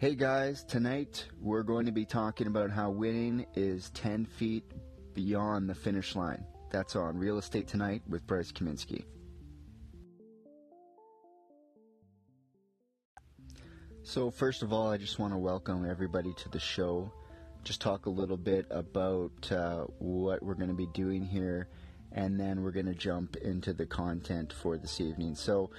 Hey guys, tonight we're going to be talking about how winning is 10 feet beyond the finish line. That's on Real Estate Tonight with Bryce Kaminsky. So, first of all, I just want to welcome everybody to the show. Just talk a little bit about uh, what we're going to be doing here, and then we're going to jump into the content for this evening. So,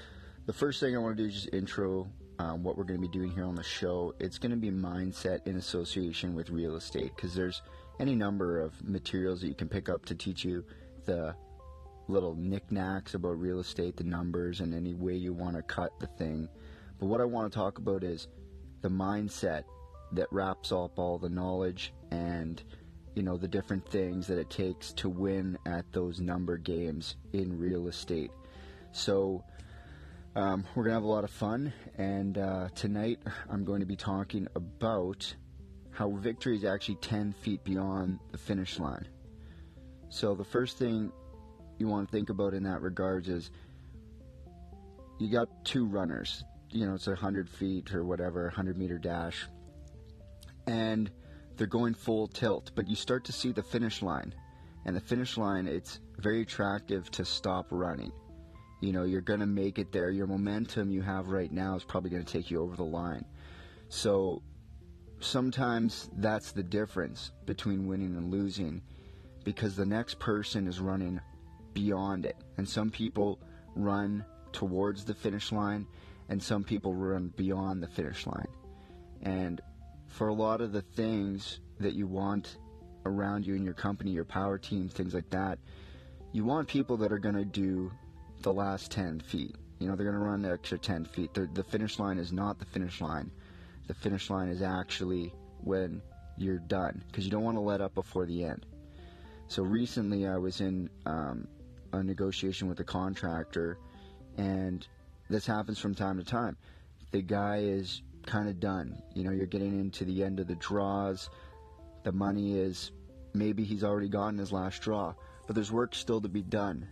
the first thing I want to do is just intro um, what we're going to be doing here on the show. It's going to be mindset in association with real estate because there's any number of materials that you can pick up to teach you the little knickknacks about real estate, the numbers, and any way you want to cut the thing. But what I want to talk about is the mindset that wraps up all the knowledge and you know the different things that it takes to win at those number games in real estate. So um, we're gonna have a lot of fun, and uh, tonight I'm going to be talking about how victory is actually 10 feet beyond the finish line. So the first thing you want to think about in that regards is you got two runners you know, it's a 100 feet or whatever, 100 meter dash. And they're going full tilt, but you start to see the finish line. And the finish line, it's very attractive to stop running. You know, you're going to make it there. Your momentum you have right now is probably going to take you over the line. So sometimes that's the difference between winning and losing because the next person is running beyond it. And some people run towards the finish line and some people run beyond the finish line. And for a lot of the things that you want around you in your company, your power team, things like that, you want people that are going to do the last 10 feet. You know, they're going to run the extra 10 feet. The, the finish line is not the finish line. The finish line is actually when you're done because you don't want to let up before the end. So recently I was in um, a negotiation with a contractor and this happens from time to time. The guy is kind of done. You know, you're getting into the end of the draws. The money is maybe he's already gotten his last draw, but there's work still to be done.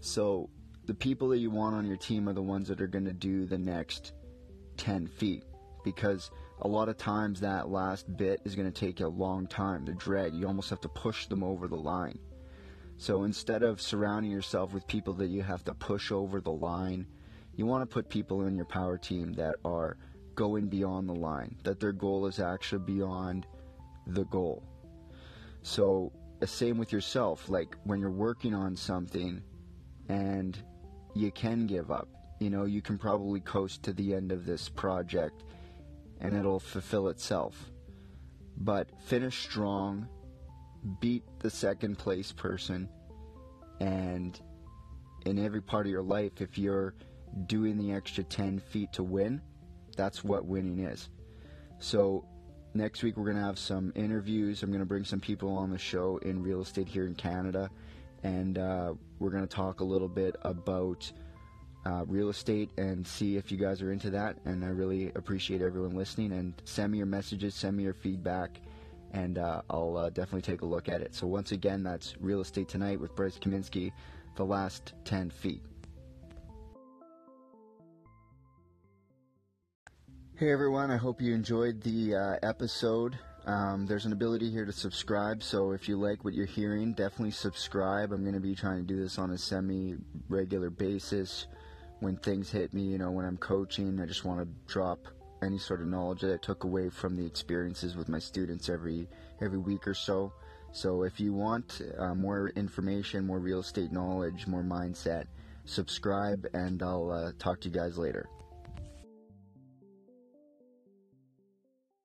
So the people that you want on your team are the ones that are going to do the next 10 feet because a lot of times that last bit is going to take a long time to drag. You almost have to push them over the line. So instead of surrounding yourself with people that you have to push over the line, you want to put people in your power team that are going beyond the line, that their goal is actually beyond the goal. So, the same with yourself. Like when you're working on something and you can give up, you know, you can probably coast to the end of this project and it'll fulfill itself. But finish strong, beat the second place person, and in every part of your life, if you're doing the extra 10 feet to win, that's what winning is. So, next week we're going to have some interviews. I'm going to bring some people on the show in real estate here in Canada, and uh, we're going to talk a little bit about uh, real estate and see if you guys are into that. And I really appreciate everyone listening. And send me your messages, send me your feedback, and uh, I'll uh, definitely take a look at it. So, once again, that's Real Estate Tonight with Bryce Kaminsky, the last 10 feet. Hey everyone, I hope you enjoyed the uh, episode. Um, there's an ability here to subscribe, so if you like what you're hearing, definitely subscribe. I'm going to be trying to do this on a semi regular basis. When things hit me, you know, when I'm coaching, I just want to drop any sort of knowledge that I took away from the experiences with my students every every week or so. So if you want uh, more information, more real estate knowledge, more mindset, subscribe, and I'll uh, talk to you guys later.